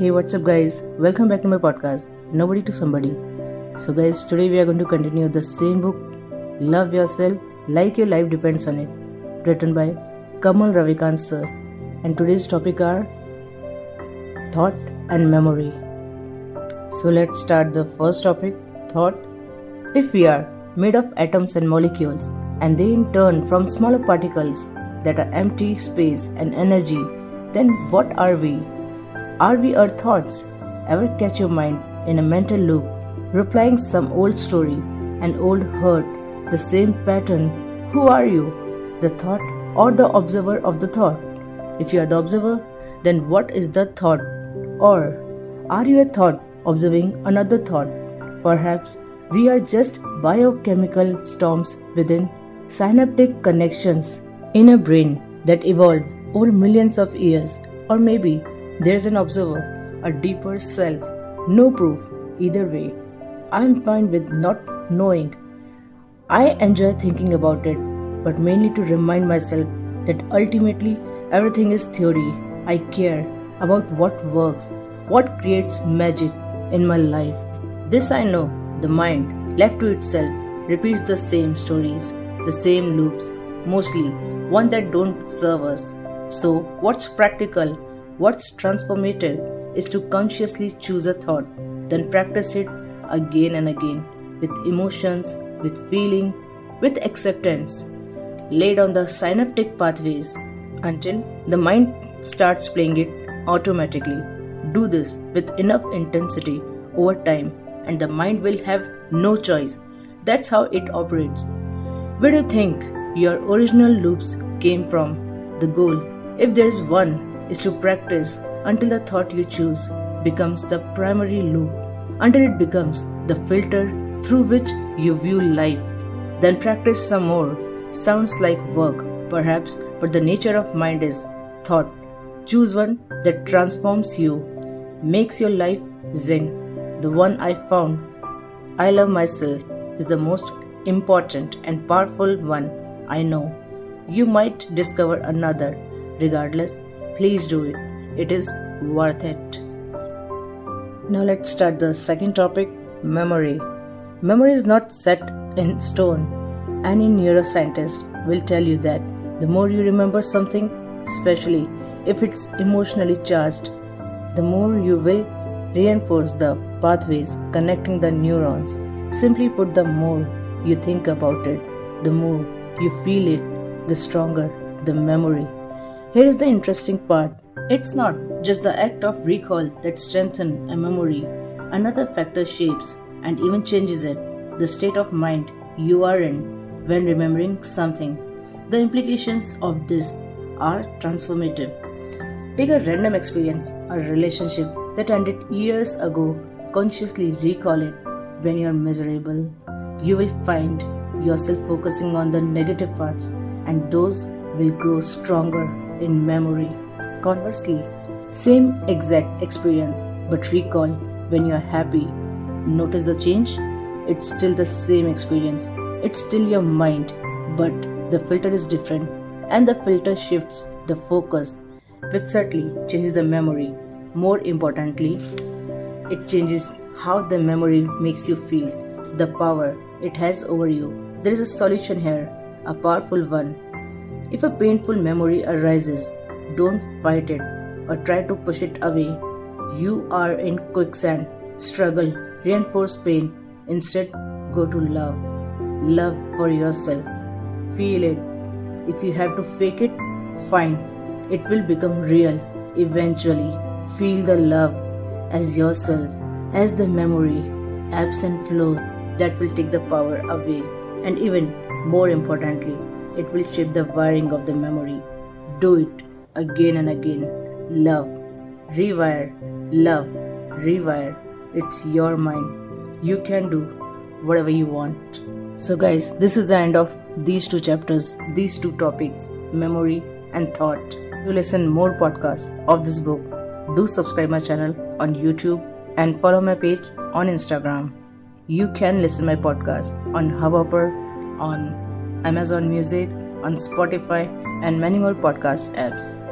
Hey, what's up, guys? Welcome back to my podcast, Nobody to Somebody. So, guys, today we are going to continue the same book, Love Yourself Like Your Life Depends on It, written by Kamal Ravikant sir. And today's topic are thought and memory. So, let's start the first topic thought. If we are made of atoms and molecules, and they in turn from smaller particles that are empty space and energy, then what are we? Are we our thoughts? Ever catch your mind in a mental loop, replying some old story, an old hurt, the same pattern? Who are you? The thought or the observer of the thought? If you are the observer, then what is the thought? Or are you a thought observing another thought? Perhaps we are just biochemical storms within synaptic connections in a brain that evolved over millions of years, or maybe there's an observer, a deeper self. No proof, either way. I'm fine with not knowing. I enjoy thinking about it, but mainly to remind myself that ultimately everything is theory. I care about what works, what creates magic in my life. This I know, the mind, left to itself, repeats the same stories, the same loops, mostly one that don't serve us. So, what's practical? What's transformative is to consciously choose a thought, then practice it again and again with emotions, with feeling, with acceptance, laid on the synaptic pathways until the mind starts playing it automatically. Do this with enough intensity over time, and the mind will have no choice. That's how it operates. Where do you think your original loops came from? The goal, if there is one, is to practice until the thought you choose becomes the primary loop, until it becomes the filter through which you view life. Then practice some more. Sounds like work, perhaps, but the nature of mind is thought. Choose one that transforms you, makes your life zen. The one I found, I love myself, is the most important and powerful one I know. You might discover another. Regardless, please do it. It is worth it. Now let's start the second topic memory. Memory is not set in stone. Any neuroscientist will tell you that the more you remember something, especially if it's emotionally charged, the more you will reinforce the pathways connecting the neurons. Simply put, the more you think about it, the more you feel it, the stronger the memory. Here is the interesting part it's not just the act of recall that strengthens a memory, another factor shapes and even changes it the state of mind you are in when remembering something. The implications of this are transformative. Take a random experience, a relationship that ended years ago, consciously recall it when you are miserable. You will find yourself focusing on the negative parts, and those will grow stronger in memory. Conversely, same exact experience but recall when you are happy. Notice the change? It's still the same experience. It's still your mind, but the filter is different and the filter shifts the focus, which certainly changes the memory. More importantly, it changes how the memory makes you feel, the power it has over you. There is a solution here, a powerful one. If a painful memory arises, don't fight it or try to push it away. You are in quicksand. Struggle, reinforce pain. Instead, go to love. Love for yourself. Feel it. If you have to fake it, fine. It will become real eventually. Feel the love as yourself, as the memory, ebbs and flows that will take the power away. And even more importantly, it will shape the wiring of the memory. Do it again and again. Love, rewire, love, rewire. It's your mind. You can do whatever you want. So, guys, this is the end of these two chapters, these two topics memory and thought. To listen more podcasts of this book, do subscribe my channel on YouTube and follow my page on Instagram. You can listen my podcast on Hubhopper, on Amazon Music, on Spotify, and many more podcast apps.